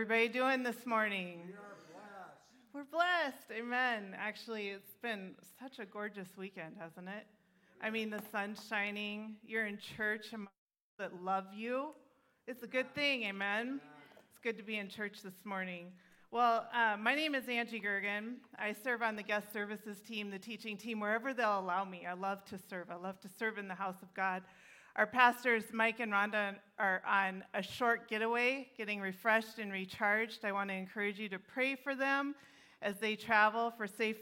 good morning. How's everybody doing this morning? We're blessed. We're blessed. Amen. Actually, it's been such a gorgeous weekend, hasn't it? I mean, the sun's shining. You're in church people that love you. It's a good thing. Amen. It's good to be in church this morning. Well, uh, my name is Angie Goergen. I serve on the guest services team, the teaching team, wherever they'll allow me. I love to serve. I love to serve in the house of God. Our pastors, Mike and Rhonda, are on a short getaway, getting refreshed and recharged. I want to encourage you to pray for them as they travel for safe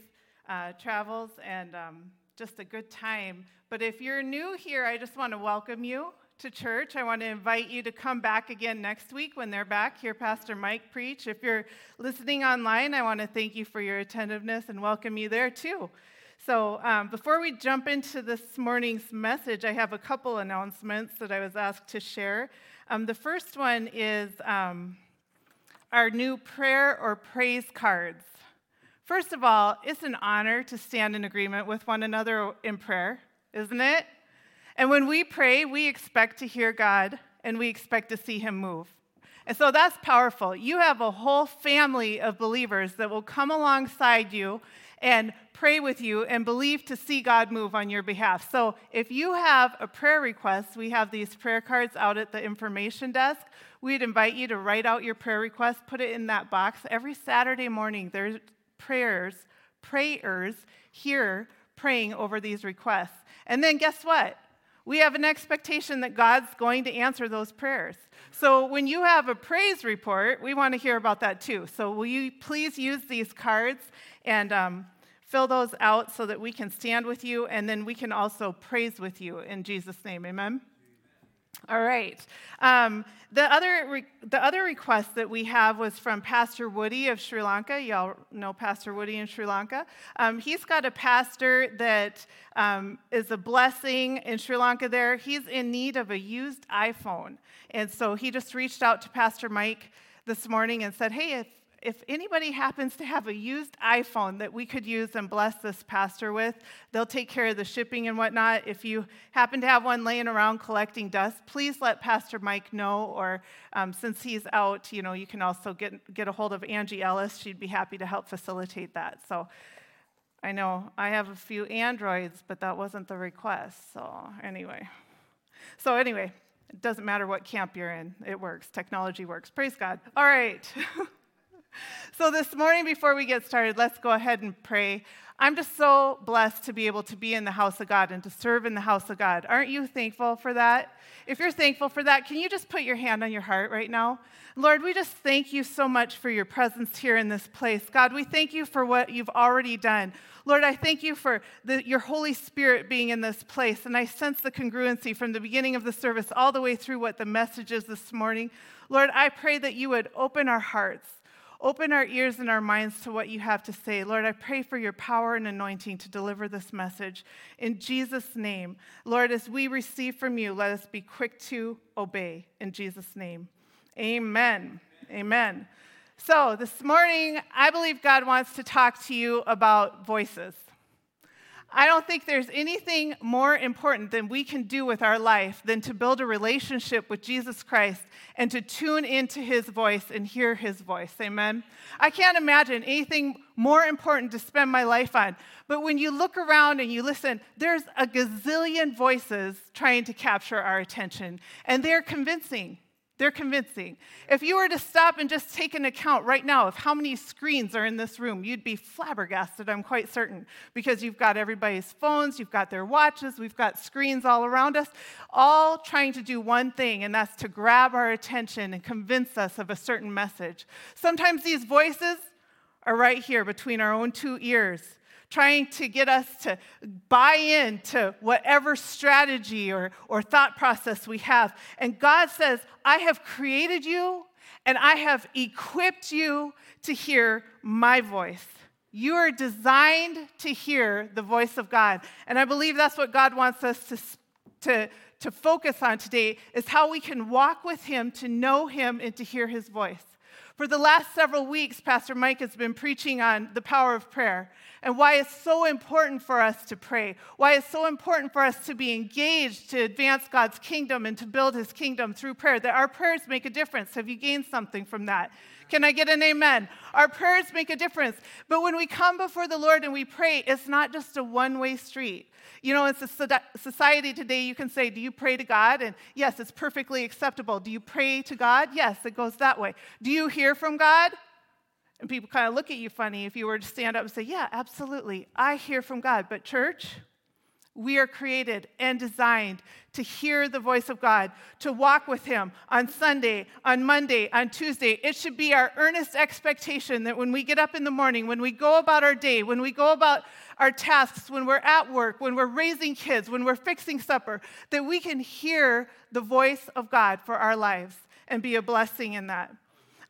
uh, travels and um, just a good time. But if you're new here, I just want to welcome you to church. I want to invite you to come back again next week when they're back. Hear Pastor Mike preach. If you're listening online, I want to thank you for your attentiveness and welcome you there too. So, um, before we jump into this morning's message, I have a couple announcements that I was asked to share. Um, the first one is um, our new prayer or praise cards. First of all, it's an honor to stand in agreement with one another in prayer, isn't it? And when we pray, we expect to hear God and we expect to see Him move. And so that's powerful. You have a whole family of believers that will come alongside you and pray with you and believe to see God move on your behalf. So if you have a prayer request, we have these prayer cards out at the information desk. We'd invite you to write out your prayer request, put it in that box. Every Saturday morning, there's prayers, prayers here praying over these requests. And then guess what? We have an expectation that God's going to answer those prayers. So when you have a praise report, we want to hear about that too. So will you please use these cards and um, fill those out so that we can stand with you and then we can also praise with you in Jesus' name. Amen. All right. Um, the, other re- the other request that we have was from Pastor Woody of Sri Lanka. Y'all know Pastor Woody in Sri Lanka. Um, he's got a pastor that um, is a blessing in Sri Lanka there. He's in need of a used iPhone. And so he just reached out to Pastor Mike this morning and said, Hey, if if anybody happens to have a used iPhone that we could use and bless this pastor with, they'll take care of the shipping and whatnot. If you happen to have one laying around collecting dust, please let Pastor Mike know. Or um, since he's out, you know, you can also get, get a hold of Angie Ellis. She'd be happy to help facilitate that. So I know I have a few Androids, but that wasn't the request. So anyway. So anyway, it doesn't matter what camp you're in, it works. Technology works. Praise God. All right. so, this morning, before we get started, let's go ahead and pray. I'm just so blessed to be able to be in the house of God and to serve in the house of God. Aren't you thankful for that? If you're thankful for that, can you just put your hand on your heart right now? Lord, we just thank you so much for your presence here in this place. God, we thank you for what you've already done. Lord, I thank you for the, your Holy Spirit being in this place. And I sense the congruency from the beginning of the service all the way through what the message is this morning. Lord, I pray that you would open our hearts Open our ears and our minds to what you have to say. Lord, I pray for your power and anointing to deliver this message. In Jesus' name, Lord, as we receive from you, let us be quick to obey. In Jesus' name, amen. Amen. So, this morning, I believe God wants to talk to you about voices. I don't think there's anything more important than we can do with our life than to build a relationship with Jesus Christ and to tune into his voice and hear his voice. Amen. I can't imagine anything more important to spend my life on. But when you look around and you listen, there's a gazillion voices trying to capture our attention, and they're convincing. They're convincing. If you were to stop and just take an account right now of how many screens are in this room, you'd be flabbergasted, I'm quite certain, because you've got everybody's phones, you've got their watches, we've got screens all around us, all trying to do one thing, and that's to grab our attention and convince us of a certain message. Sometimes these voices are right here between our own two ears trying to get us to buy into whatever strategy or, or thought process we have. And God says, I have created you and I have equipped you to hear my voice. You are designed to hear the voice of God. And I believe that's what God wants us to, to, to focus on today is how we can walk with him, to know him, and to hear his voice. For the last several weeks, Pastor Mike has been preaching on the power of prayer and why it's so important for us to pray, why it's so important for us to be engaged to advance God's kingdom and to build his kingdom through prayer, that our prayers make a difference. Have you gained something from that? Can I get an amen? Our prayers make a difference. But when we come before the Lord and we pray, it's not just a one way street. You know, it's a society today, you can say, Do you pray to God? And yes, it's perfectly acceptable. Do you pray to God? Yes, it goes that way. Do you hear from God? And people kind of look at you funny if you were to stand up and say, Yeah, absolutely. I hear from God. But, church, we are created and designed to hear the voice of God, to walk with Him on Sunday, on Monday, on Tuesday. It should be our earnest expectation that when we get up in the morning, when we go about our day, when we go about our tasks, when we're at work, when we're raising kids, when we're fixing supper, that we can hear the voice of God for our lives and be a blessing in that.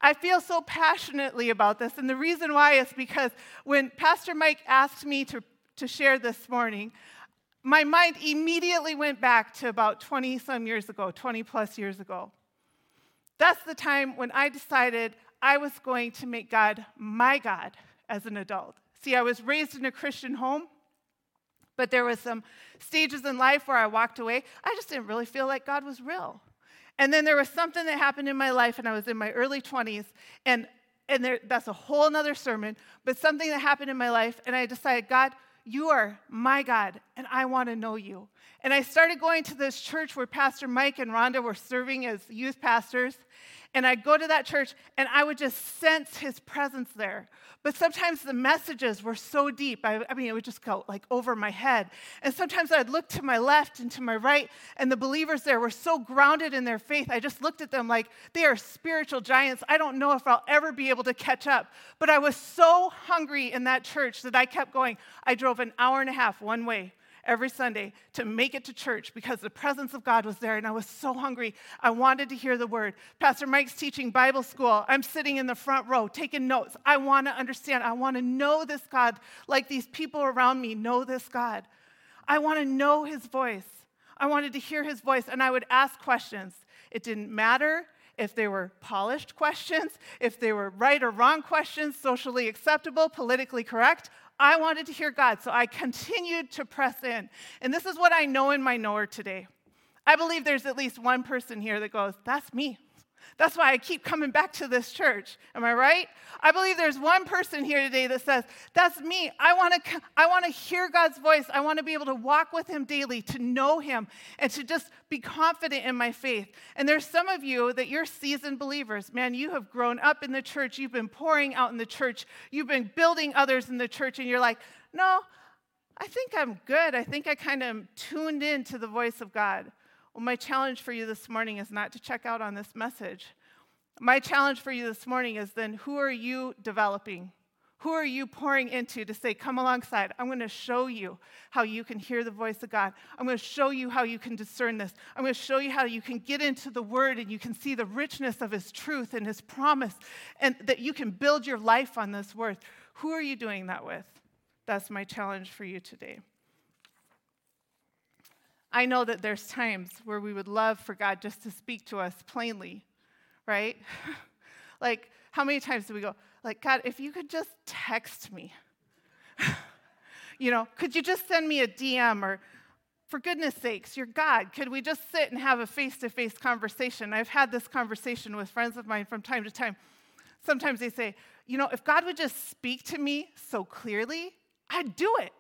I feel so passionately about this, and the reason why is because when Pastor Mike asked me to, to share this morning, my mind immediately went back to about 20 some years ago, 20 plus years ago. That's the time when I decided I was going to make God my God as an adult. See, I was raised in a Christian home, but there was some stages in life where I walked away. I just didn't really feel like God was real. And then there was something that happened in my life, and I was in my early 20s, and, and there, that's a whole other sermon, but something that happened in my life, and I decided, God, you are my God, and I want to know you. And I started going to this church where Pastor Mike and Rhonda were serving as youth pastors. And I'd go to that church and I would just sense his presence there. But sometimes the messages were so deep, I, I, mean, it would just go like over my head. And sometimes I'd look to my left and to my right, and the believers there were so grounded in their faith. I just looked at them like they are spiritual giants. I don't know if I'll ever be able to catch up. But I was so hungry in that church that I kept going. I drove an hour and a half one way every Sunday to make it to church because the presence of God was there and I was so hungry. I wanted to hear the word. Pastor Mike's teaching Bible school. I'm sitting in the front row taking notes. I want to understand. I want to know this God like these people around me know this God. I want to know his voice. I wanted to hear his voice and I would ask questions. It didn't matter if they were polished questions, if they were right or wrong questions, socially acceptable, politically correct. I wanted to hear God, so I continued to press in. And this is what I know in my knower today. I believe there's at least one person here that goes, That's me. That's why I keep coming back to this church. Am I right? I believe there's one person here today that says, That's me. I want to I want to hear God's voice. I want to be able to walk with Him daily, to know Him, and to just be confident in my faith. And there's some of you that you're seasoned believers. Man, you have grown up in the church. You've been pouring out in the church. You've been building others in the church, and you're like, No, I think I'm good. I think I kind of tuned in to the voice of God. Well, my challenge for you this morning is not to check out on this message. My challenge for you this morning is then who are you developing? Who are you pouring into to say, come alongside? I'm going to show you how you can hear the voice of God. I'm going to show you how you can discern this. I'm going to show you how you can get into the word and you can see the richness of his truth and his promise and that you can build your life on this word. Who are you doing that with? That's my challenge for you today. I know that there's times where we would love for God just to speak to us plainly, right? like, how many times do we go, like, God, if you could just text me? you know, could you just send me a DM or, for goodness sakes, you're God. Could we just sit and have a face to face conversation? I've had this conversation with friends of mine from time to time. Sometimes they say, you know, if God would just speak to me so clearly, I'd do it.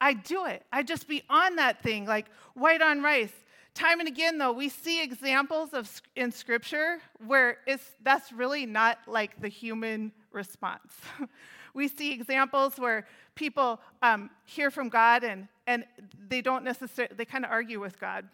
I do it. I just be on that thing like white on rice. Time and again, though, we see examples of in Scripture where it's, that's really not like the human response. we see examples where people um, hear from God and, and they don't necessarily, they kind of argue with God.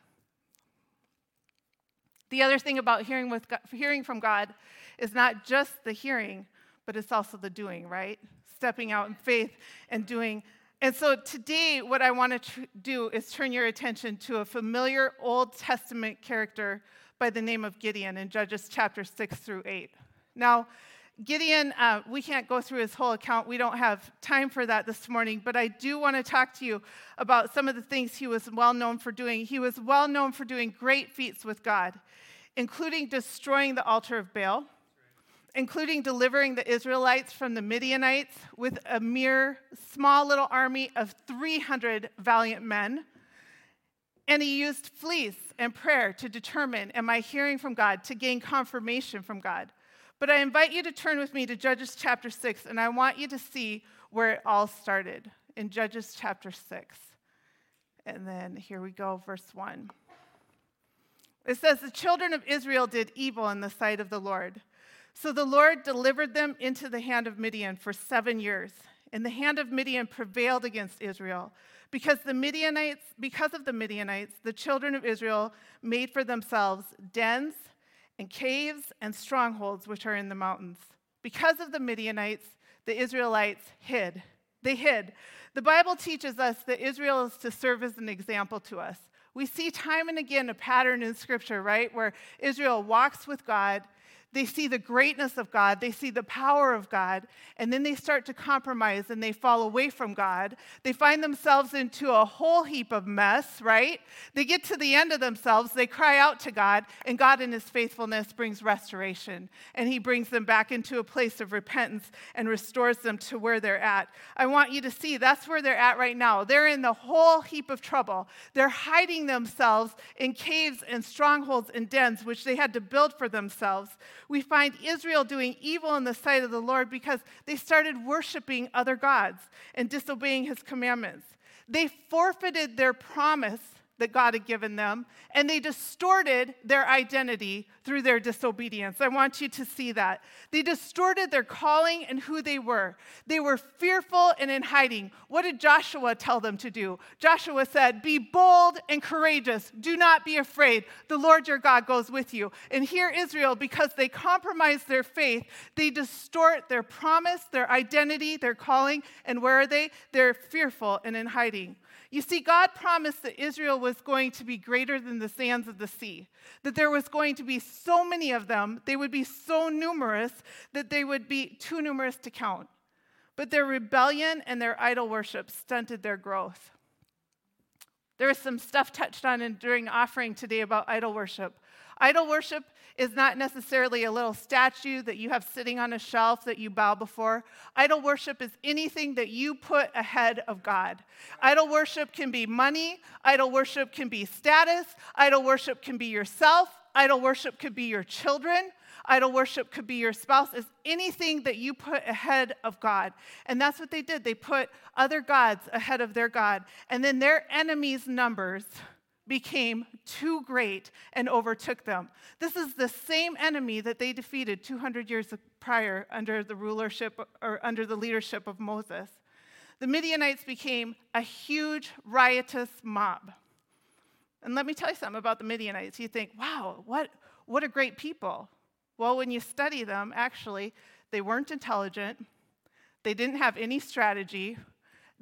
The other thing about hearing, with God, hearing from God is not just the hearing, but it's also the doing, right? Stepping out in faith and doing and so today, what I want to tr- do is turn your attention to a familiar Old Testament character by the name of Gideon in Judges chapter 6 through 8. Now, Gideon, uh, we can't go through his whole account. We don't have time for that this morning, but I do want to talk to you about some of the things he was well known for doing. He was well known for doing great feats with God, including destroying the altar of Baal including delivering the Israelites from the Midianites with a mere small little army of 300 valiant men. And he used fleece and prayer to determine am I hearing from God, to gain confirmation from God. But I invite you to turn with me to Judges chapter 6, and I want you to see where it all started in Judges chapter 6. And then here we go, verse 1. It says, The children of Israel did evil in the sight of the Lord. So the Lord delivered them into the hand of Midian for seven years. And the hand of Midian prevailed against Israel. Because the Midianites, because of the Midianites, the children of Israel made for themselves dens and caves and strongholds which are in the mountains. Because of the Midianites, the Israelites hid. They hid. The Bible teaches us that Israel is to serve as an example to us. We see time and again a pattern in Scripture, right, where Israel walks with God they see the greatness of God, they see the power of God, and then they start to compromise and they fall away from God. They find themselves into a whole heap of mess, right? They get to the end of themselves, they cry out to God, and God, in His faithfulness, brings restoration. And He brings them back into a place of repentance and restores them to where they're at. I want you to see that's where they're at right now. They're in the whole heap of trouble. They're hiding themselves in caves and strongholds and dens, which they had to build for themselves we find Israel doing evil in the sight of the Lord because they started worshiping other gods and disobeying his commandments. They forfeited their promise that God had given them, and they distorted their identity through their disobedience. I want you to see that. They distorted their calling and who they were. They were fearful and in hiding. What did Joshua tell them to do? Joshua said, Be bold and courageous. Do not be afraid. The Lord your God goes with you. And here, Israel, because they compromise their faith, they distort their promise, their identity, their calling. And where are they? They're fearful and in hiding. You see, God promised that Israel was going to be greater than the sands of the sea, that there was going to be so many of them, they would be so numerous that they would be too numerous to count. But their rebellion and their idol worship stunted their growth. There is some stuff touched on in, during offering today about idol worship. Idol worship is not necessarily a little statue that you have sitting on a shelf that you bow before. Idol worship is anything that you put ahead of God. Idol worship can be money, idol worship can be status, idol worship can be yourself, idol worship could be your children. Idol worship could be your spouse, is anything that you put ahead of God. And that's what they did. They put other gods ahead of their God. And then their enemies' numbers became too great and overtook them. This is the same enemy that they defeated 200 years prior under the rulership or under the leadership of Moses. The Midianites became a huge riotous mob. And let me tell you something about the Midianites. You think, wow, what, what a great people. Well, when you study them, actually, they weren't intelligent, they didn't have any strategy,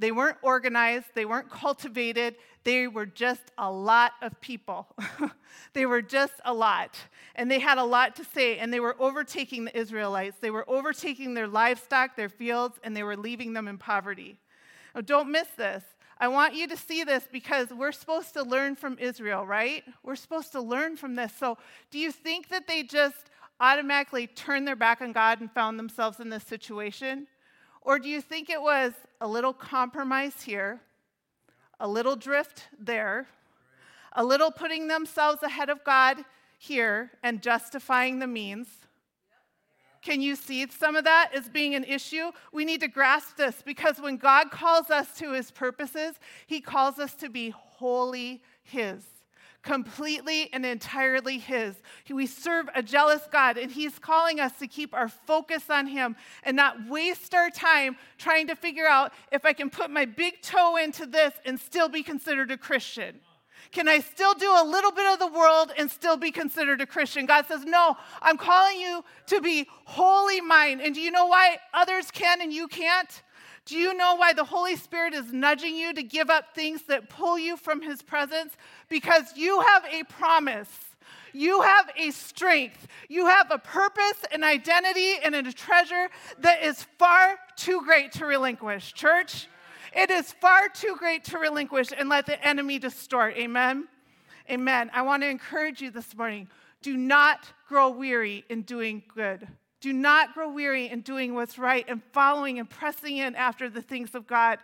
they weren't organized, they weren't cultivated, they were just a lot of people. they were just a lot. And they had a lot to say, and they were overtaking the Israelites. They were overtaking their livestock, their fields, and they were leaving them in poverty. Now, don't miss this. I want you to see this because we're supposed to learn from Israel, right? We're supposed to learn from this. So, do you think that they just automatically turned their back on God and found themselves in this situation? Or do you think it was a little compromise here, a little drift there, a little putting themselves ahead of God here and justifying the means? Can you see some of that as being an issue? We need to grasp this because when God calls us to his purposes, he calls us to be wholly his completely and entirely His. We serve a jealous God, and He's calling us to keep our focus on Him and not waste our time trying to figure out if I can put my big toe into this and still be considered a Christian. Can I still do a little bit of the world and still be considered a Christian? God says, No, I'm calling you to be wholly mine. And do you know why others can and you can't? Do you know why the Holy Spirit is nudging you to give up things that pull you from His presence? Because you have a promise. You have a strength. You have a purpose, an identity, and a treasure that is far too great to relinquish. Church, it is far too great to relinquish and let the enemy distort. Amen? Amen. I want to encourage you this morning do not grow weary in doing good. Do not grow weary in doing what's right and following and pressing in after the things of God.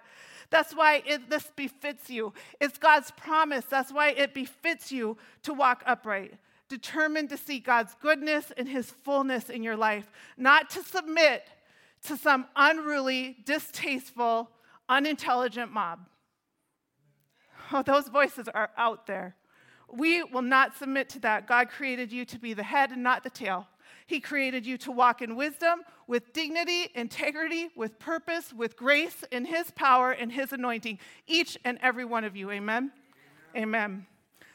That's why it, this befits you. It's God's promise. That's why it befits you to walk upright, determined to see God's goodness and His fullness in your life, not to submit to some unruly, distasteful, unintelligent mob. Oh, those voices are out there. We will not submit to that. God created you to be the head and not the tail. He created you to walk in wisdom, with dignity, integrity, with purpose, with grace, in His power and His anointing. Each and every one of you. Amen? Amen. Amen.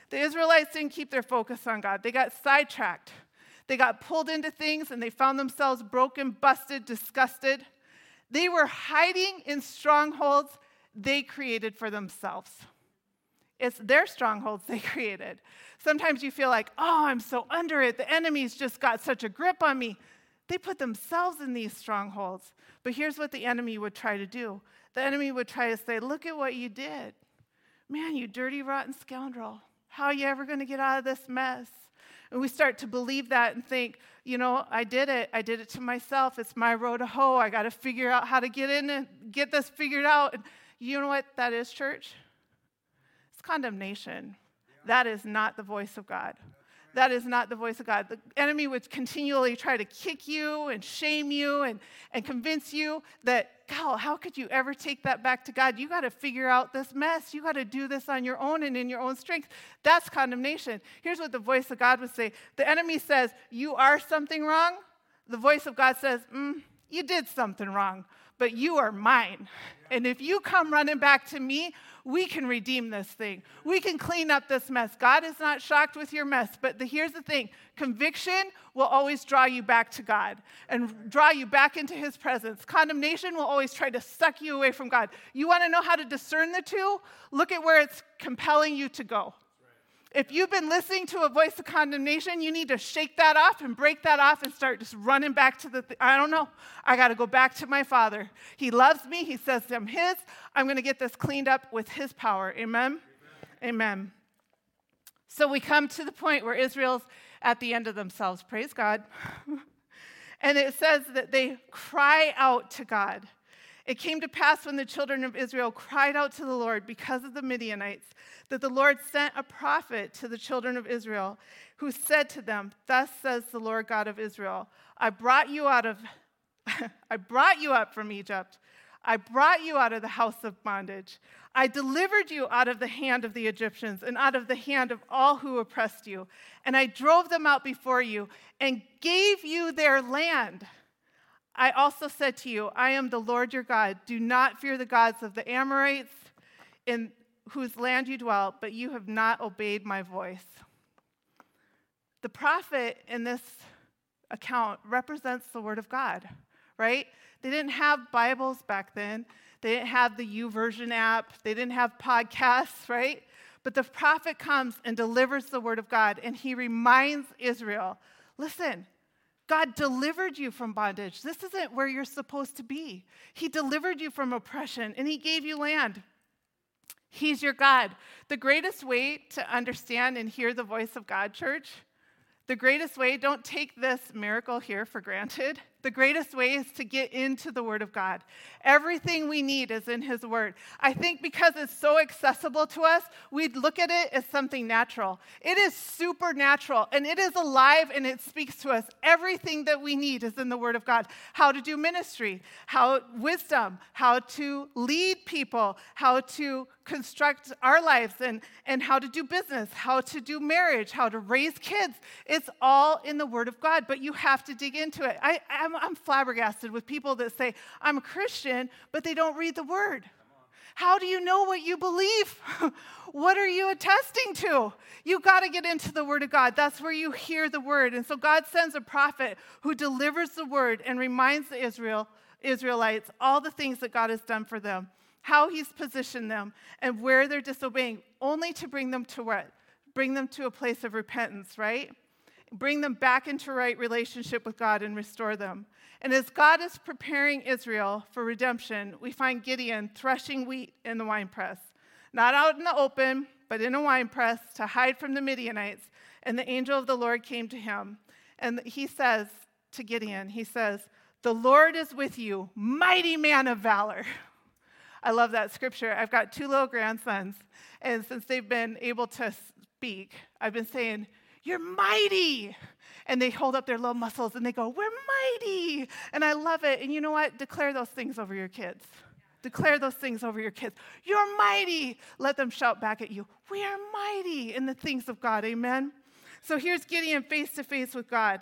The Israelites didn't keep their focus on God, they got sidetracked. They got pulled into things and they found themselves broken, busted, disgusted. They were hiding in strongholds they created for themselves. It's their strongholds they created. Sometimes you feel like, oh, I'm so under it. The enemy's just got such a grip on me. They put themselves in these strongholds. But here's what the enemy would try to do the enemy would try to say, look at what you did. Man, you dirty, rotten scoundrel. How are you ever going to get out of this mess? And we start to believe that and think, you know, I did it. I did it to myself. It's my road to hoe. I got to figure out how to get in and get this figured out. And you know what that is, church? Condemnation. That is not the voice of God. That is not the voice of God. The enemy would continually try to kick you and shame you and, and convince you that, God, how could you ever take that back to God? You got to figure out this mess. You got to do this on your own and in your own strength. That's condemnation. Here's what the voice of God would say The enemy says, You are something wrong. The voice of God says, mm, You did something wrong, but you are mine. And if you come running back to me, we can redeem this thing. We can clean up this mess. God is not shocked with your mess, but the, here's the thing conviction will always draw you back to God and draw you back into His presence. Condemnation will always try to suck you away from God. You want to know how to discern the two? Look at where it's compelling you to go. If you've been listening to a voice of condemnation, you need to shake that off and break that off and start just running back to the, th- I don't know, I got to go back to my Father. He loves me. He says I'm His. I'm going to get this cleaned up with His power. Amen? Amen? Amen. So we come to the point where Israel's at the end of themselves. Praise God. and it says that they cry out to God. It came to pass when the children of Israel cried out to the Lord because of the Midianites that the Lord sent a prophet to the children of Israel who said to them, Thus says the Lord God of Israel, I brought you out of I brought you up from Egypt. I brought you out of the house of bondage. I delivered you out of the hand of the Egyptians and out of the hand of all who oppressed you. And I drove them out before you and gave you their land. I also said to you, I am the Lord your God. Do not fear the gods of the Amorites in whose land you dwell, but you have not obeyed my voice. The prophet in this account represents the word of God, right? They didn't have Bibles back then. They didn't have the YouVersion app. They didn't have podcasts, right? But the prophet comes and delivers the word of God, and he reminds Israel listen, God delivered you from bondage. This isn't where you're supposed to be. He delivered you from oppression and He gave you land. He's your God. The greatest way to understand and hear the voice of God, church, the greatest way, don't take this miracle here for granted. The greatest way is to get into the Word of God. Everything we need is in His Word. I think because it's so accessible to us, we look at it as something natural. It is supernatural and it is alive and it speaks to us. Everything that we need is in the Word of God. How to do ministry, how wisdom, how to lead people, how to construct our lives and, and how to do business, how to do marriage, how to raise kids. It's all in the Word of God, but you have to dig into it. I, I'm, I'm flabbergasted with people that say, I'm a Christian, but they don't read the Word. How do you know what you believe? what are you attesting to? You got to get into the Word of God. That's where you hear the Word. And so God sends a prophet who delivers the Word and reminds the Israel, Israelites all the things that God has done for them how he's positioned them, and where they're disobeying, only to bring them to what? Bring them to a place of repentance, right? Bring them back into right relationship with God and restore them. And as God is preparing Israel for redemption, we find Gideon threshing wheat in the winepress, not out in the open, but in a winepress to hide from the Midianites. And the angel of the Lord came to him. And he says, to Gideon, he says, The Lord is with you, mighty man of valor. I love that scripture. I've got two little grandsons, and since they've been able to speak, I've been saying, You're mighty. And they hold up their little muscles and they go, We're mighty. And I love it. And you know what? Declare those things over your kids. Declare those things over your kids. You're mighty. Let them shout back at you, We are mighty in the things of God. Amen. So here's Gideon face to face with God.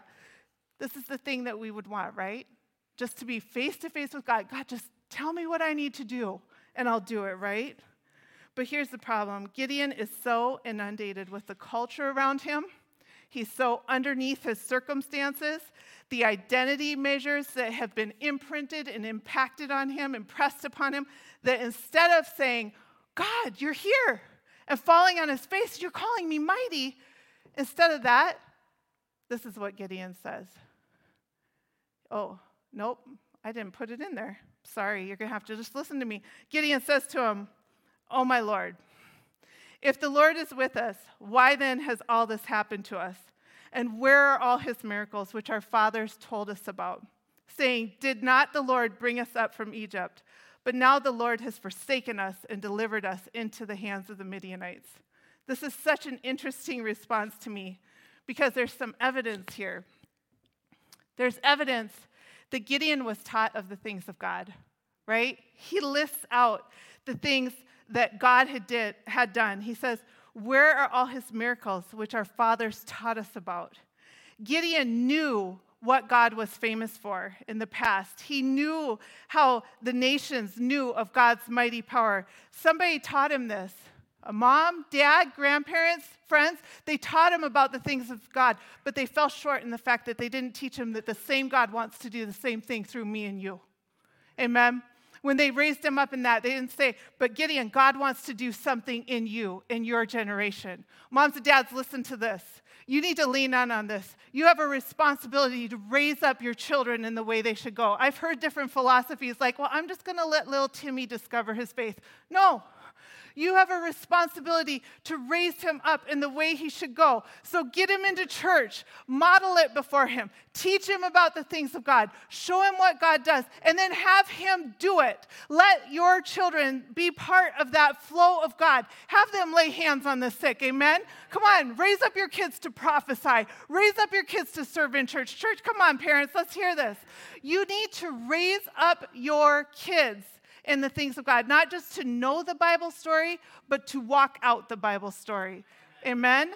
This is the thing that we would want, right? Just to be face to face with God. God, just tell me what I need to do, and I'll do it, right? But here's the problem Gideon is so inundated with the culture around him. He's so underneath his circumstances, the identity measures that have been imprinted and impacted on him, impressed upon him, that instead of saying, God, you're here, and falling on his face, you're calling me mighty, instead of that, this is what Gideon says Oh, nope, I didn't put it in there. Sorry, you're going to have to just listen to me. Gideon says to him, Oh, my Lord, if the Lord is with us, why then has all this happened to us? And where are all his miracles which our fathers told us about? Saying, Did not the Lord bring us up from Egypt? But now the Lord has forsaken us and delivered us into the hands of the Midianites. This is such an interesting response to me because there's some evidence here. There's evidence that Gideon was taught of the things of God, right? He lists out the things that God had, did, had done. He says, Where are all his miracles which our fathers taught us about? Gideon knew what God was famous for in the past. He knew how the nations knew of God's mighty power. Somebody taught him this. A mom, dad, grandparents, friends, they taught him about the things of God, but they fell short in the fact that they didn't teach him that the same God wants to do the same thing through me and you. Amen. When they raised him up in that, they didn't say, But Gideon, God wants to do something in you, in your generation. Moms and dads, listen to this. You need to lean on on this. You have a responsibility to raise up your children in the way they should go. I've heard different philosophies like, well, I'm just going to let little Timmy discover his faith. No, you have a responsibility to raise him up in the way he should go. So get him into church, model it before him, teach him about the things of God, show him what God does, and then have him do it. Let your children be part of that flow of God. Have them lay hands on the sick. Amen. Come on, raise up your kids to prophesy, raise up your kids to serve in church. Church, come on, parents, let's hear this. You need to raise up your kids in the things of God, not just to know the Bible story, but to walk out the Bible story. Amen?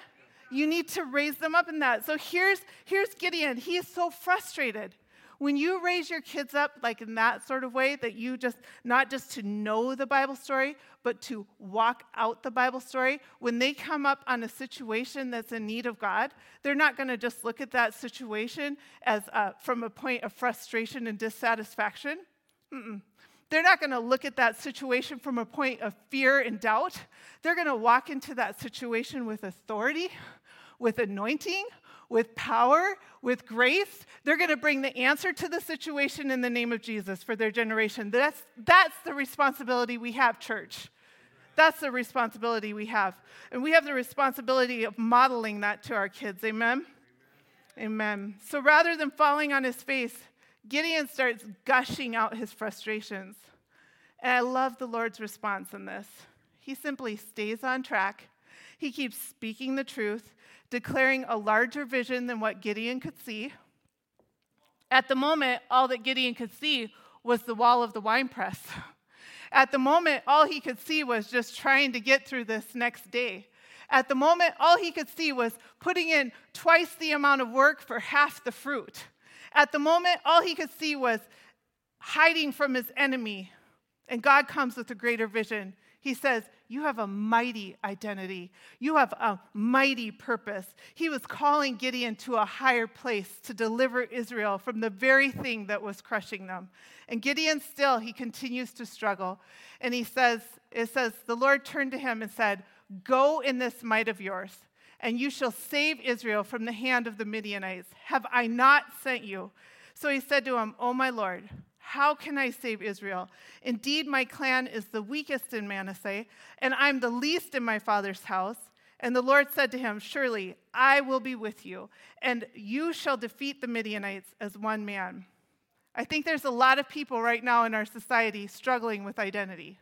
You need to raise them up in that. So here's, here's Gideon. He is so frustrated. When you raise your kids up like in that sort of way, that you just, not just to know the Bible story, but to walk out the Bible story, when they come up on a situation that's in need of God, they're not going to just look at that situation as uh, from a point of frustration and dissatisfaction. Mm-mm. They're not going to look at that situation from a point of fear and doubt. They're going to walk into that situation with authority, with anointing, with power, with grace. They're going to bring the answer to the situation in the name of Jesus for their generation. That's, that's the responsibility we have, church. That's the responsibility we have. And we have the responsibility of modeling that to our kids. Amen? Amen. Amen. So rather than falling on his face, Gideon starts gushing out his frustrations. And I love the Lord's response in this. He simply stays on track. He keeps speaking the truth, declaring a larger vision than what Gideon could see. At the moment, all that Gideon could see was the wall of the winepress. At the moment, all he could see was just trying to get through this next day. At the moment, all he could see was putting in twice the amount of work for half the fruit. At the moment, all he could see was hiding from his enemy. And God comes with a greater vision. He says, You have a mighty identity. You have a mighty purpose. He was calling Gideon to a higher place to deliver Israel from the very thing that was crushing them. And Gideon still, he continues to struggle. And he says, It says, The Lord turned to him and said, Go in this might of yours and you shall save Israel from the hand of the Midianites. Have I not sent you? So he said to him, O my Lord, how can I save Israel? Indeed, my clan is the weakest in Manasseh, and I'm the least in my father's house, And the Lord said to him, Surely I will be with you, and you shall defeat the Midianites as one man. I think there's a lot of people right now in our society struggling with identity.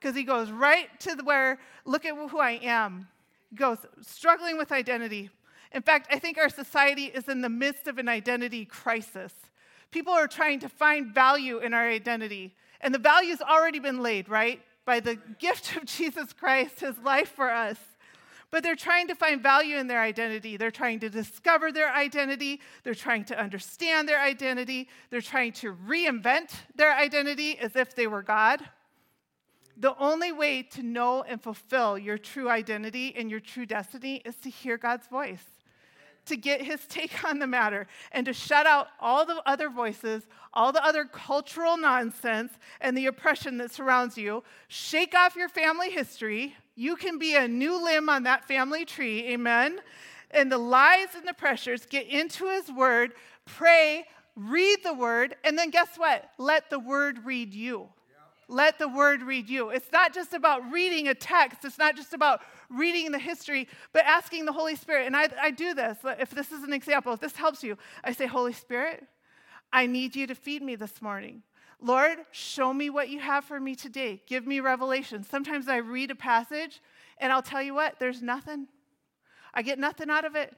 Because he goes right to where, look at who I am. Goes, struggling with identity. In fact, I think our society is in the midst of an identity crisis. People are trying to find value in our identity. And the value's already been laid, right? By the gift of Jesus Christ, his life for us but they're trying to find value in their identity. They're trying to discover their identity. They're trying to understand their identity. They're trying to reinvent their identity as if they were God. The only way to know and fulfill your true identity and your true destiny is to hear God's voice, to get his take on the matter, and to shut out all the other voices, all the other cultural nonsense, and the oppression that surrounds you. Shake off your family history you can be a new limb on that family tree, amen? And the lies and the pressures, get into His Word, pray, read the Word, and then guess what? Let the Word read you. Let the Word read you. It's not just about reading a text, it's not just about reading the history, but asking the Holy Spirit. And I, I do this. If this is an example, if this helps you, I say, Holy Spirit, I need you to feed me this morning. Lord, show me what you have for me today. Give me revelation. Sometimes I read a passage and I'll tell you what, there's nothing. I get nothing out of it.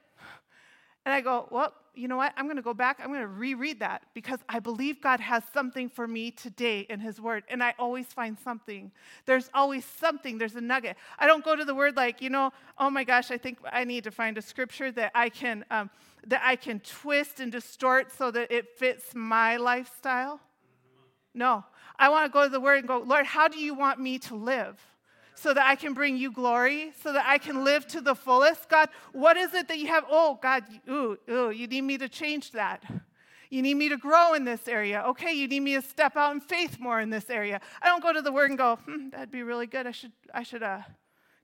And I go, well, you know what? I'm going to go back. I'm going to reread that because I believe God has something for me today in His Word. And I always find something. There's always something. There's a nugget. I don't go to the Word like, you know, oh my gosh, I think I need to find a scripture that I can um, that I can twist and distort so that it fits my lifestyle. No. I want to go to the Word and go, Lord, how do you want me to live? So that I can bring you glory, so that I can live to the fullest. God, what is it that you have? Oh, God, ooh, ooh, you need me to change that. You need me to grow in this area. Okay, you need me to step out in faith more in this area. I don't go to the Word and go, hmm, that'd be really good. I should, I should, uh,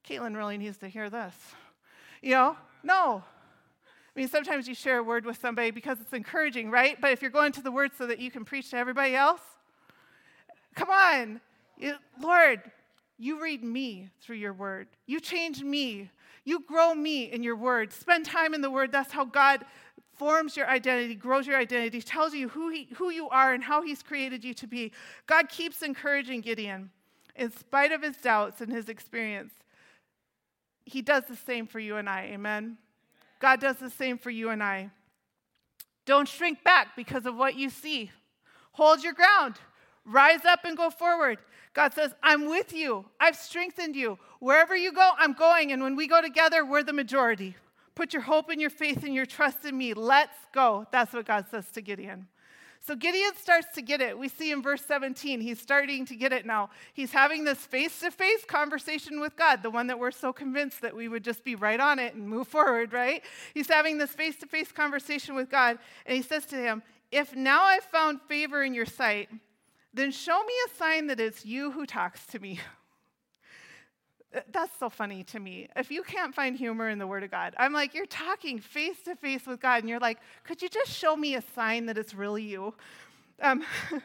Caitlin really needs to hear this. You know? No. I mean, sometimes you share a word with somebody because it's encouraging, right? But if you're going to the Word so that you can preach to everybody else, Come on. Lord, you read me through your word. You change me. You grow me in your word. Spend time in the word. That's how God forms your identity, grows your identity, tells you who, he, who you are and how he's created you to be. God keeps encouraging Gideon in spite of his doubts and his experience. He does the same for you and I. Amen. God does the same for you and I. Don't shrink back because of what you see. Hold your ground. Rise up and go forward. God says, I'm with you. I've strengthened you. Wherever you go, I'm going. And when we go together, we're the majority. Put your hope and your faith and your trust in me. Let's go. That's what God says to Gideon. So Gideon starts to get it. We see in verse 17, he's starting to get it now. He's having this face to face conversation with God, the one that we're so convinced that we would just be right on it and move forward, right? He's having this face to face conversation with God, and he says to him, If now I've found favor in your sight, then show me a sign that it's you who talks to me. That's so funny to me. If you can't find humor in the Word of God, I'm like, you're talking face to face with God, and you're like, could you just show me a sign that it's really you? Um,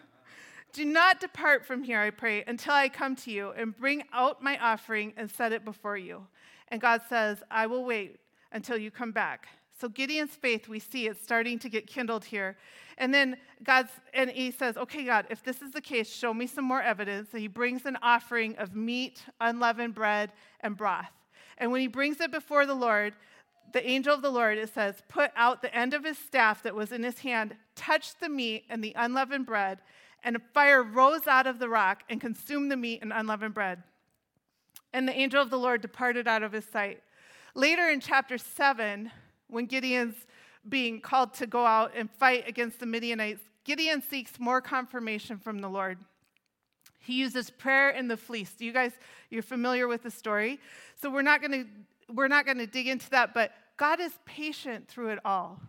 Do not depart from here, I pray, until I come to you and bring out my offering and set it before you. And God says, I will wait until you come back. So Gideon's faith, we see it starting to get kindled here. And then God's, and he says, okay, God, if this is the case, show me some more evidence. And he brings an offering of meat, unleavened bread, and broth. And when he brings it before the Lord, the angel of the Lord, it says, put out the end of his staff that was in his hand, touched the meat and the unleavened bread, and a fire rose out of the rock and consumed the meat and unleavened bread. And the angel of the Lord departed out of his sight. Later in chapter 7, when Gideon's being called to go out and fight against the Midianites, Gideon seeks more confirmation from the Lord. He uses prayer in the fleece. Do you guys, you're familiar with the story? So we're not going to we're not going to dig into that, but God is patient through it all.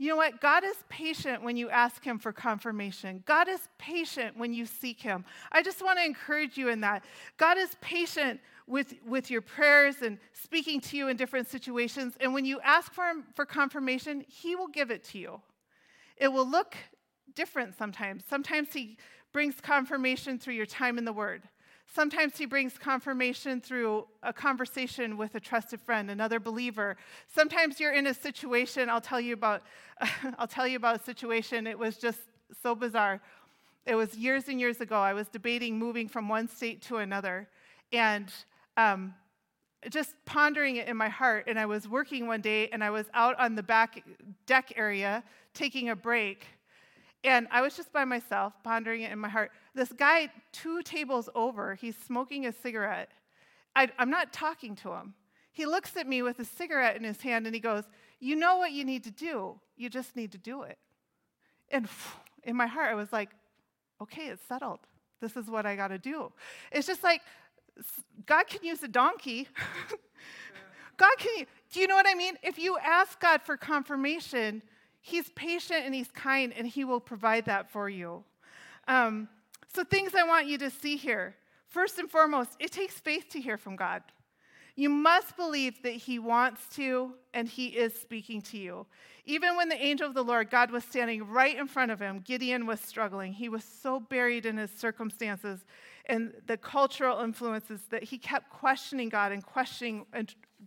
You know what? God is patient when you ask Him for confirmation. God is patient when you seek Him. I just want to encourage you in that. God is patient with, with your prayers and speaking to you in different situations. And when you ask for him for confirmation, he will give it to you. It will look different sometimes. Sometimes he brings confirmation through your time in the Word. Sometimes he brings confirmation through a conversation with a trusted friend, another believer. Sometimes you're in a situation, I'll tell you about I'll tell you about a situation. It was just so bizarre. It was years and years ago. I was debating moving from one state to another. And um, just pondering it in my heart. And I was working one day and I was out on the back deck area taking a break. And I was just by myself, pondering it in my heart. This guy, two tables over, he's smoking a cigarette. I, am not talking to him. He looks at me with a cigarette in his hand and he goes, You know what you need to do. You just need to do it. And in my heart, I was like, Okay, it's settled. This is what I got to do. It's just like God can use a donkey. God can, do you know what I mean? If you ask God for confirmation, He's patient and He's kind, and He will provide that for you. Um, so, things I want you to see here. First and foremost, it takes faith to hear from God. You must believe that He wants to and He is speaking to you. Even when the angel of the Lord, God, was standing right in front of him, Gideon was struggling. He was so buried in his circumstances and the cultural influences that he kept questioning God and questioning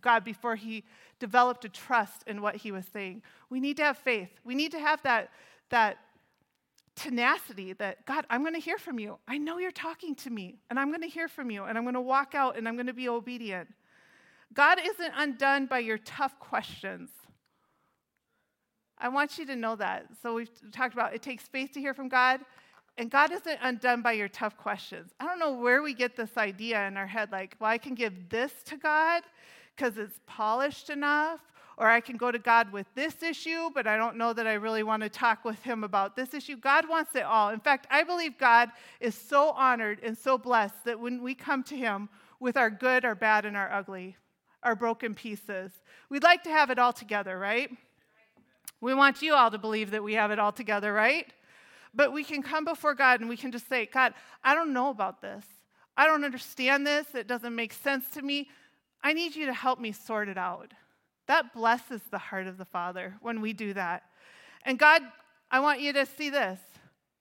God before he developed a trust in what he was saying. We need to have faith. We need to have that, that tenacity that, God, I'm going to hear from you. I know you're talking to me, and I'm going to hear from you, and I'm going to walk out and I'm going to be obedient. God isn't undone by your tough questions. I want you to know that. So we've talked about it takes faith to hear from God. And God isn't undone by your tough questions. I don't know where we get this idea in our head like, well, I can give this to God because it's polished enough, or I can go to God with this issue, but I don't know that I really want to talk with Him about this issue. God wants it all. In fact, I believe God is so honored and so blessed that when we come to Him with our good, our bad, and our ugly, our broken pieces, we'd like to have it all together, right? We want you all to believe that we have it all together, right? But we can come before God and we can just say, God, I don't know about this. I don't understand this. It doesn't make sense to me. I need you to help me sort it out. That blesses the heart of the Father when we do that. And God, I want you to see this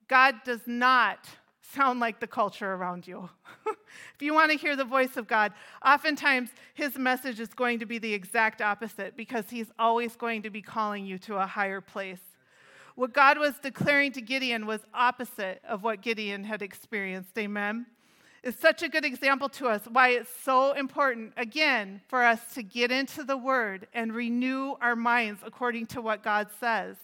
God does not sound like the culture around you. if you want to hear the voice of God, oftentimes his message is going to be the exact opposite because he's always going to be calling you to a higher place. What God was declaring to Gideon was opposite of what Gideon had experienced. Amen. It's such a good example to us why it's so important, again, for us to get into the Word and renew our minds according to what God says.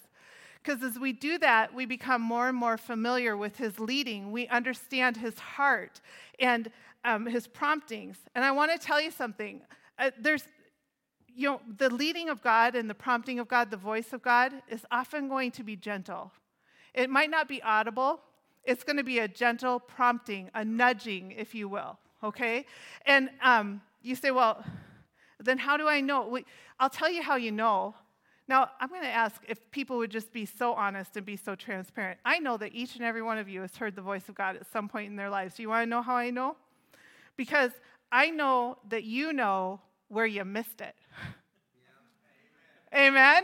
Because as we do that, we become more and more familiar with His leading. We understand His heart and um, His promptings. And I want to tell you something. Uh, there's, you know, the leading of God and the prompting of God, the voice of God, is often going to be gentle. It might not be audible, it's going to be a gentle prompting, a nudging, if you will, okay? And um, you say, well, then how do I know? I'll tell you how you know. Now, I'm going to ask if people would just be so honest and be so transparent. I know that each and every one of you has heard the voice of God at some point in their lives. Do you want to know how I know? Because I know that you know where you missed it. Amen. Amen.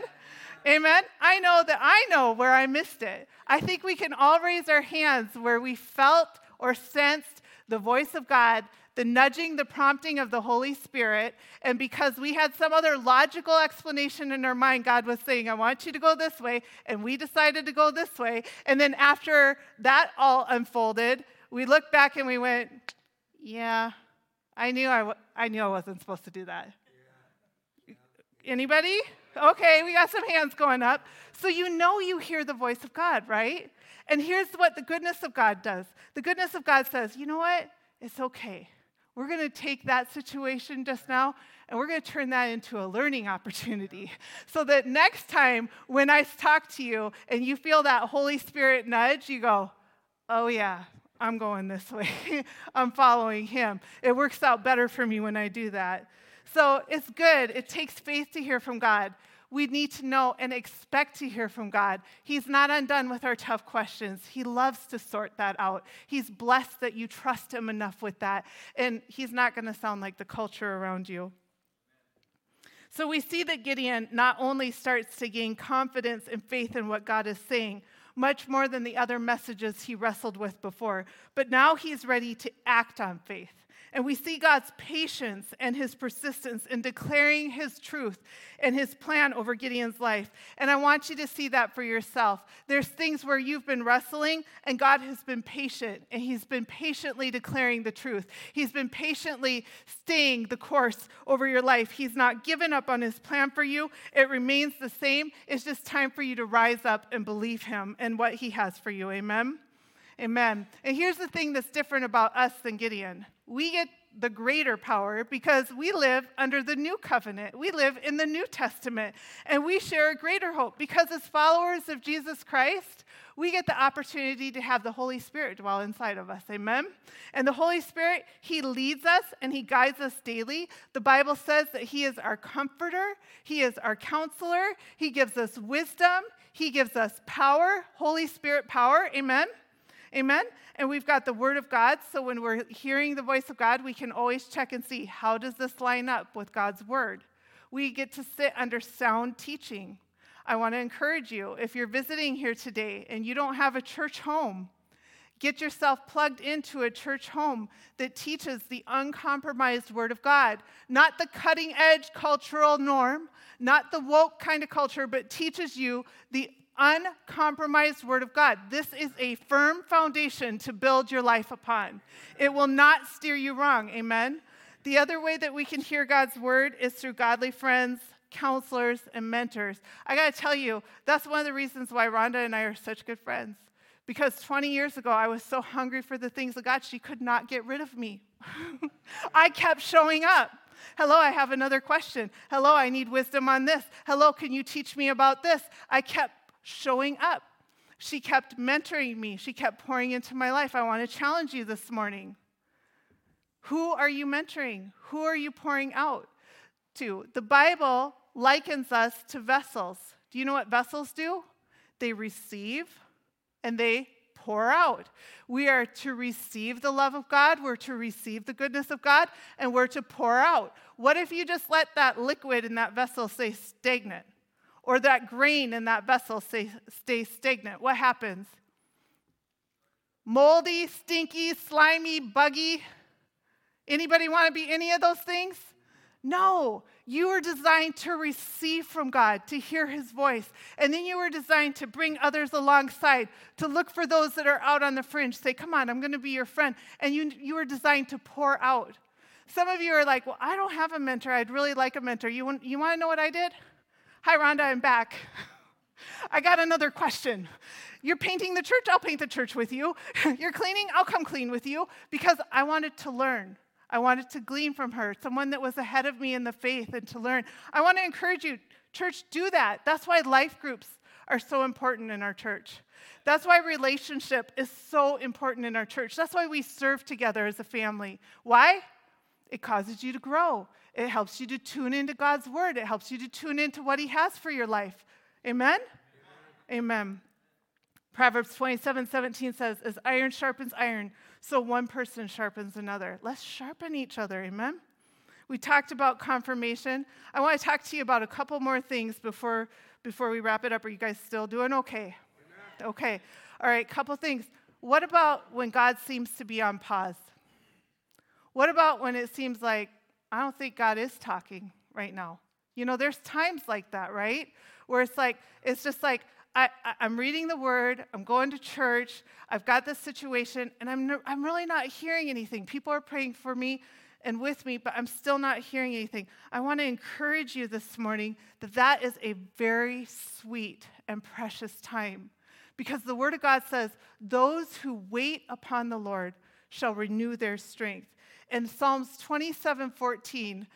I know that I know where I missed it. I think we can all raise our hands where we felt or sensed the voice of God, the nudging, the prompting of the Holy Spirit. And because we had some other logical explanation in our mind, God was saying, I want you to go this way. And we decided to go this way. And then after that all unfolded, we looked back and we went, Yeah, I knew I, w- I knew I wasn't supposed to do that. Anybody? Okay, we got some hands going up. So you know you hear the voice of God, right? And here's what the goodness of God does the goodness of God says, you know what? It's okay. We're going to take that situation just now and we're going to turn that into a learning opportunity so that next time when I talk to you and you feel that Holy Spirit nudge, you go, oh, yeah, I'm going this way. I'm following him. It works out better for me when I do that. So it's good. It takes faith to hear from God. We need to know and expect to hear from God. He's not undone with our tough questions. He loves to sort that out. He's blessed that you trust Him enough with that. And He's not going to sound like the culture around you. So we see that Gideon not only starts to gain confidence and faith in what God is saying, much more than the other messages he wrestled with before. But now he's ready to act on faith. And we see God's patience and his persistence in declaring his truth and his plan over Gideon's life. And I want you to see that for yourself. There's things where you've been wrestling, and God has been patient, and he's been patiently declaring the truth. He's been patiently staying the course over your life. He's not given up on his plan for you, it remains the same. It's just time for you to rise up and believe him and what he has for you. Amen. Amen. And here's the thing that's different about us than Gideon we get the greater power because we live under the new covenant. We live in the New Testament and we share a greater hope because, as followers of Jesus Christ, we get the opportunity to have the Holy Spirit dwell inside of us. Amen? And the Holy Spirit, He leads us and He guides us daily. The Bible says that He is our comforter, He is our counselor, He gives us wisdom, He gives us power, Holy Spirit power. Amen? Amen? And we've got the Word of God, so when we're hearing the voice of God, we can always check and see how does this line up with God's Word? We get to sit under sound teaching. I want to encourage you if you're visiting here today and you don't have a church home, get yourself plugged into a church home that teaches the uncompromised Word of God, not the cutting edge cultural norm, not the woke kind of culture, but teaches you the uncompromised Word of God. This is a firm foundation to build your life upon. It will not steer you wrong. Amen. The other way that we can hear God's Word is through godly friends, counselors, and mentors. I got to tell you, that's one of the reasons why Rhonda and I are such good friends. Because 20 years ago, I was so hungry for the things of God, she could not get rid of me. I kept showing up. Hello, I have another question. Hello, I need wisdom on this. Hello, can you teach me about this? I kept showing up. She kept mentoring me, she kept pouring into my life. I want to challenge you this morning. Who are you mentoring? Who are you pouring out to? The Bible likens us to vessels. Do you know what vessels do? They receive and they pour out. We are to receive the love of God, we're to receive the goodness of God, and we're to pour out. What if you just let that liquid in that vessel stay stagnant? Or that grain in that vessel stay, stay stagnant, what happens? Moldy, stinky, slimy, buggy. Anybody want to be any of those things? No, you were designed to receive from God, to hear His voice. And then you were designed to bring others alongside, to look for those that are out on the fringe. Say, Come on, I'm going to be your friend. And you, you were designed to pour out. Some of you are like, Well, I don't have a mentor. I'd really like a mentor. You want, you want to know what I did? Hi, Rhonda, I'm back. I got another question. You're painting the church, I'll paint the church with you. You're cleaning, I'll come clean with you because I wanted to learn. I wanted to glean from her, someone that was ahead of me in the faith and to learn. I want to encourage you, church, do that. That's why life groups are so important in our church. That's why relationship is so important in our church. That's why we serve together as a family. Why? It causes you to grow. It helps you to tune into God's word. It helps you to tune into what He has for your life. Amen? Amen. Amen. Proverbs 27 17 says, As iron sharpens iron, so one person sharpens another. Let's sharpen each other. Amen? We talked about confirmation. I want to talk to you about a couple more things before, before we wrap it up. Are you guys still doing okay? Amen. Okay. All right, couple things. What about when God seems to be on pause? What about when it seems like I don't think God is talking right now. You know, there's times like that, right? Where it's like, it's just like, I, am reading the word, I'm going to church, I've got this situation, and I'm, no, I'm really not hearing anything. People are praying for me and with me, but I'm still not hearing anything. I want to encourage you this morning that that is a very sweet and precious time because the Word of God says, Those who wait upon the Lord shall renew their strength. In Psalms 27 14,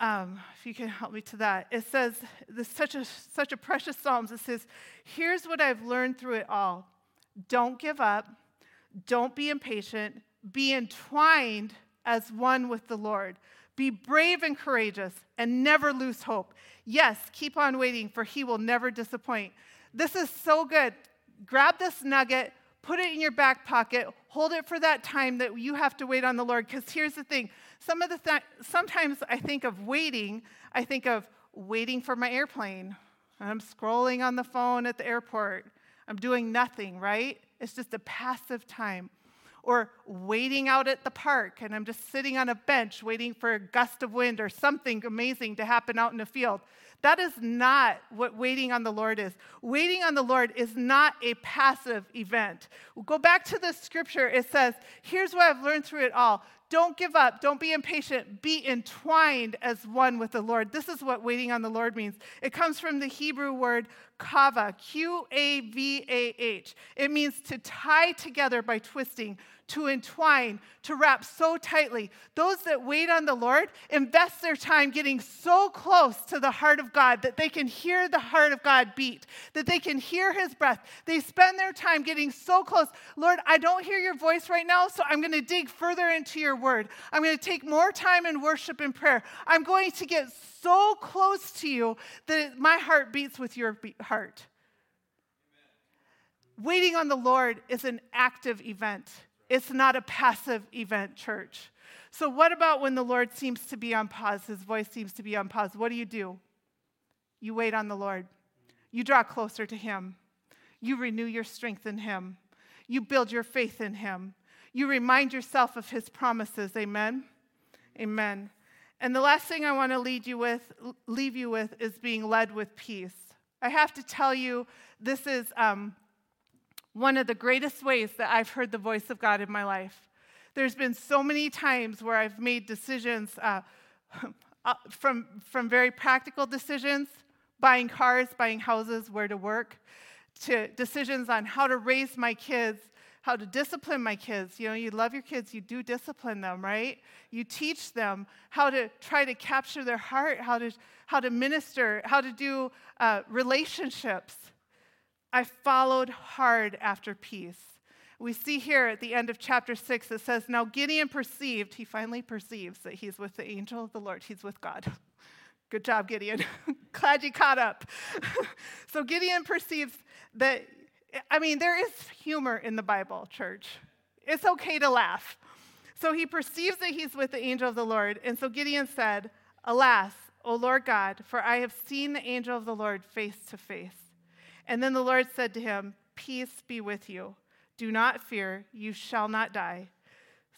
um, if you can help me to that, it says, this such a, such a precious Psalms. It says, Here's what I've learned through it all don't give up, don't be impatient, be entwined as one with the Lord. Be brave and courageous and never lose hope. Yes, keep on waiting, for he will never disappoint. This is so good. Grab this nugget, put it in your back pocket, hold it for that time that you have to wait on the Lord. Because here's the thing some of the th- sometimes I think of waiting, I think of waiting for my airplane. I'm scrolling on the phone at the airport. I'm doing nothing, right? It's just a passive time. Or waiting out at the park and I'm just sitting on a bench waiting for a gust of wind or something amazing to happen out in the field. That is not what waiting on the Lord is. Waiting on the Lord is not a passive event. Go back to the scripture. It says, Here's what I've learned through it all don't give up. Don't be impatient. Be entwined as one with the Lord. This is what waiting on the Lord means. It comes from the Hebrew word kava, Q A V A H. It means to tie together by twisting, to entwine, to wrap so tightly. Those that wait on the Lord invest their time getting so close to the heart of God that they can hear the heart of God beat, that they can hear his breath. They spend their time getting so close. Lord, I don't hear your voice right now, so I'm going to dig further into your word. I'm going to take more time in worship and prayer. I'm going to get so close to you that my heart beats with your heart. Waiting on the Lord is an active event. It's not a passive event, church. So, what about when the Lord seems to be on pause? His voice seems to be on pause. What do you do? You wait on the Lord. You draw closer to Him. You renew your strength in Him. You build your faith in Him. You remind yourself of His promises. Amen. Amen. And the last thing I want to lead you with, leave you with is being led with peace. I have to tell you, this is um, one of the greatest ways that I've heard the voice of God in my life. There's been so many times where I've made decisions uh, uh, from, from very practical decisions, buying cars, buying houses, where to work, to decisions on how to raise my kids, how to discipline my kids. You know, you love your kids, you do discipline them, right? You teach them how to try to capture their heart, how to, how to minister, how to do uh, relationships. I followed hard after peace. We see here at the end of chapter 6, it says, Now Gideon perceived, he finally perceives that he's with the angel of the Lord, he's with God. Good job, Gideon. Glad you caught up. so Gideon perceives that, I mean, there is humor in the Bible, church. It's okay to laugh. So he perceives that he's with the angel of the Lord. And so Gideon said, Alas, O Lord God, for I have seen the angel of the Lord face to face. And then the Lord said to him, Peace be with you. Do not fear, you shall not die.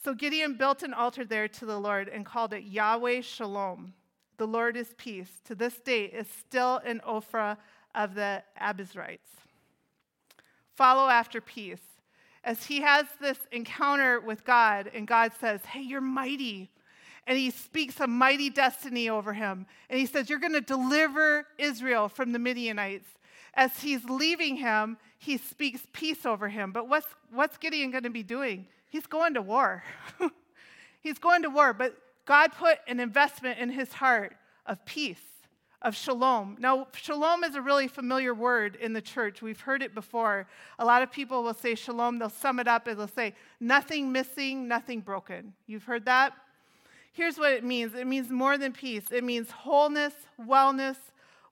So Gideon built an altar there to the Lord and called it Yahweh Shalom. The Lord is peace. To this day is still an Ophrah of the Abiezrites. Follow after peace. As he has this encounter with God, and God says, Hey, you're mighty. And he speaks a mighty destiny over him. And he says, You're going to deliver Israel from the Midianites as he's leaving him, he speaks peace over him. But what's, what's Gideon going to be doing? He's going to war. he's going to war, but God put an investment in his heart of peace, of shalom. Now, shalom is a really familiar word in the church. We've heard it before. A lot of people will say shalom, they'll sum it up and they'll say, nothing missing, nothing broken. You've heard that? Here's what it means it means more than peace, it means wholeness, wellness,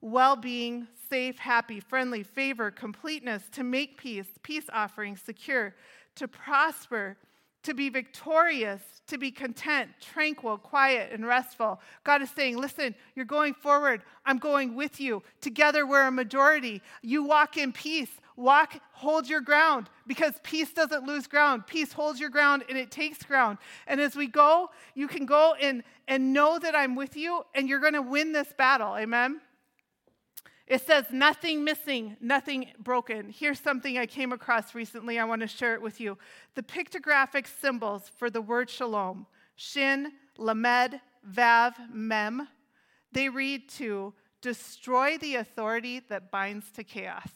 well being, safe, happy, friendly, favor, completeness, to make peace, peace offering, secure, to prosper, to be victorious, to be content, tranquil, quiet, and restful. God is saying, Listen, you're going forward. I'm going with you. Together, we're a majority. You walk in peace. Walk, hold your ground because peace doesn't lose ground. Peace holds your ground and it takes ground. And as we go, you can go and, and know that I'm with you and you're going to win this battle. Amen. It says, nothing missing, nothing broken. Here's something I came across recently. I want to share it with you. The pictographic symbols for the word shalom, shin, lamed, vav, mem, they read to destroy the authority that binds to chaos.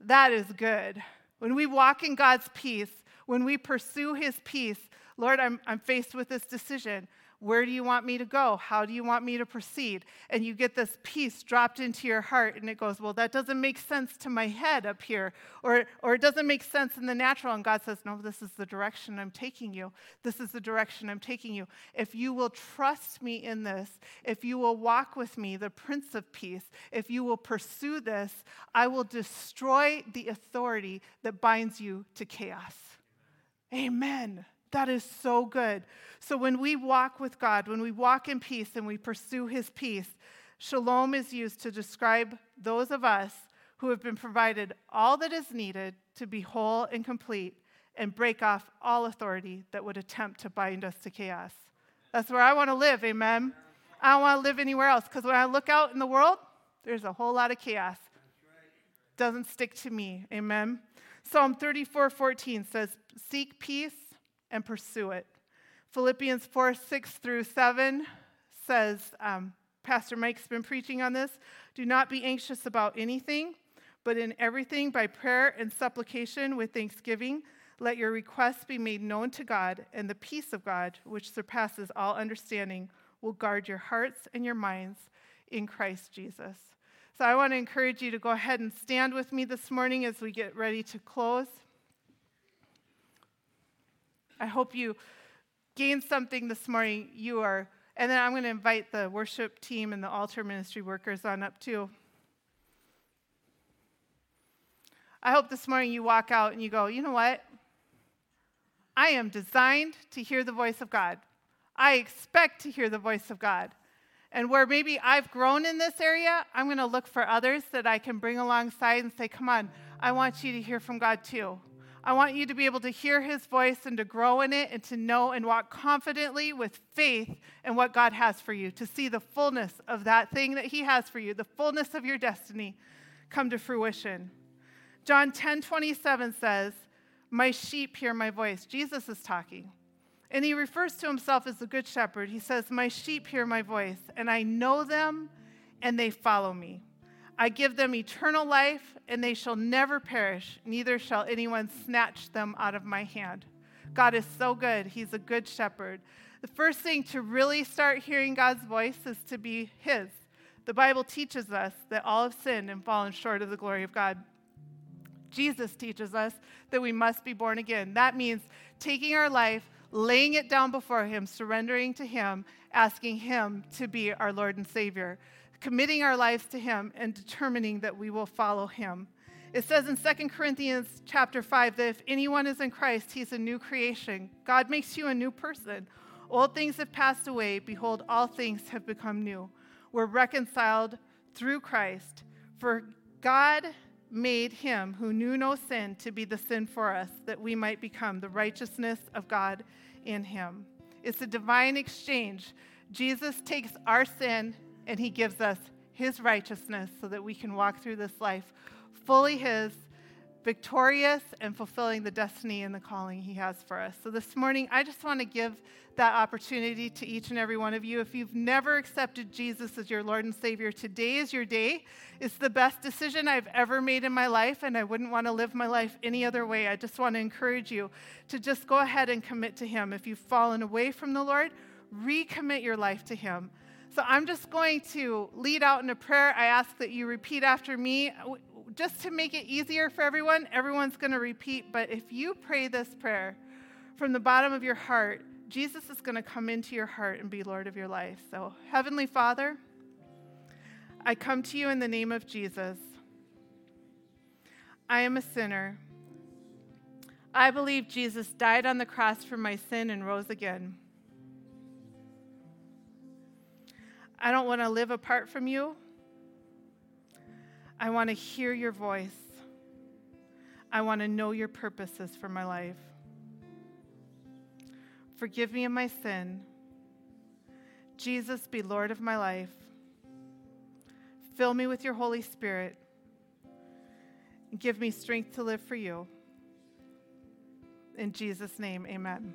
That is good. When we walk in God's peace, when we pursue his peace, Lord, I'm, I'm faced with this decision. Where do you want me to go? How do you want me to proceed? And you get this peace dropped into your heart, and it goes, Well, that doesn't make sense to my head up here, or, or it doesn't make sense in the natural. And God says, No, this is the direction I'm taking you. This is the direction I'm taking you. If you will trust me in this, if you will walk with me, the Prince of Peace, if you will pursue this, I will destroy the authority that binds you to chaos. Amen. That is so good. So when we walk with God, when we walk in peace and we pursue his peace, shalom is used to describe those of us who have been provided all that is needed to be whole and complete and break off all authority that would attempt to bind us to chaos. That's where I want to live, amen. I don't want to live anywhere else because when I look out in the world, there's a whole lot of chaos. Doesn't stick to me, amen. Psalm 34 14 says, Seek peace and pursue it. Philippians 4 6 through 7 says, um, Pastor Mike's been preaching on this. Do not be anxious about anything, but in everything by prayer and supplication with thanksgiving, let your requests be made known to God, and the peace of God, which surpasses all understanding, will guard your hearts and your minds in Christ Jesus. So I want to encourage you to go ahead and stand with me this morning as we get ready to close. I hope you gained something this morning. You are, and then I'm going to invite the worship team and the altar ministry workers on up too. I hope this morning you walk out and you go, you know what? I am designed to hear the voice of God. I expect to hear the voice of God. And where maybe I've grown in this area, I'm going to look for others that I can bring alongside and say, come on, I want you to hear from God too. I want you to be able to hear his voice and to grow in it and to know and walk confidently with faith in what God has for you, to see the fullness of that thing that he has for you, the fullness of your destiny come to fruition. John 10 27 says, My sheep hear my voice. Jesus is talking. And he refers to himself as the good shepherd. He says, My sheep hear my voice, and I know them, and they follow me. I give them eternal life, and they shall never perish, neither shall anyone snatch them out of my hand. God is so good. He's a good shepherd. The first thing to really start hearing God's voice is to be His. The Bible teaches us that all have sinned and fallen short of the glory of God. Jesus teaches us that we must be born again. That means taking our life, laying it down before Him, surrendering to Him, asking Him to be our Lord and Savior, committing our lives to Him, and determining that we will follow Him. It says in 2 Corinthians chapter 5 that if anyone is in Christ, he's a new creation. God makes you a new person. Old things have passed away. Behold, all things have become new. We're reconciled through Christ. For God made him who knew no sin to be the sin for us, that we might become the righteousness of God in him. It's a divine exchange. Jesus takes our sin and he gives us his righteousness so that we can walk through this life fully his victorious and fulfilling the destiny and the calling He has for us. So, this morning, I just want to give that opportunity to each and every one of you. If you've never accepted Jesus as your Lord and Savior, today is your day. It's the best decision I've ever made in my life, and I wouldn't want to live my life any other way. I just want to encourage you to just go ahead and commit to Him. If you've fallen away from the Lord, recommit your life to Him. So I'm just going to lead out in a prayer. I ask that you repeat after me just to make it easier for everyone, everyone's going to repeat, but if you pray this prayer from the bottom of your heart, Jesus is going to come into your heart and be Lord of your life. So, Heavenly Father, I come to you in the name of Jesus. I am a sinner. I believe Jesus died on the cross for my sin and rose again. I don't want to live apart from you. I want to hear your voice. I want to know your purposes for my life. Forgive me of my sin. Jesus, be Lord of my life. Fill me with your Holy Spirit. Give me strength to live for you. In Jesus' name, amen.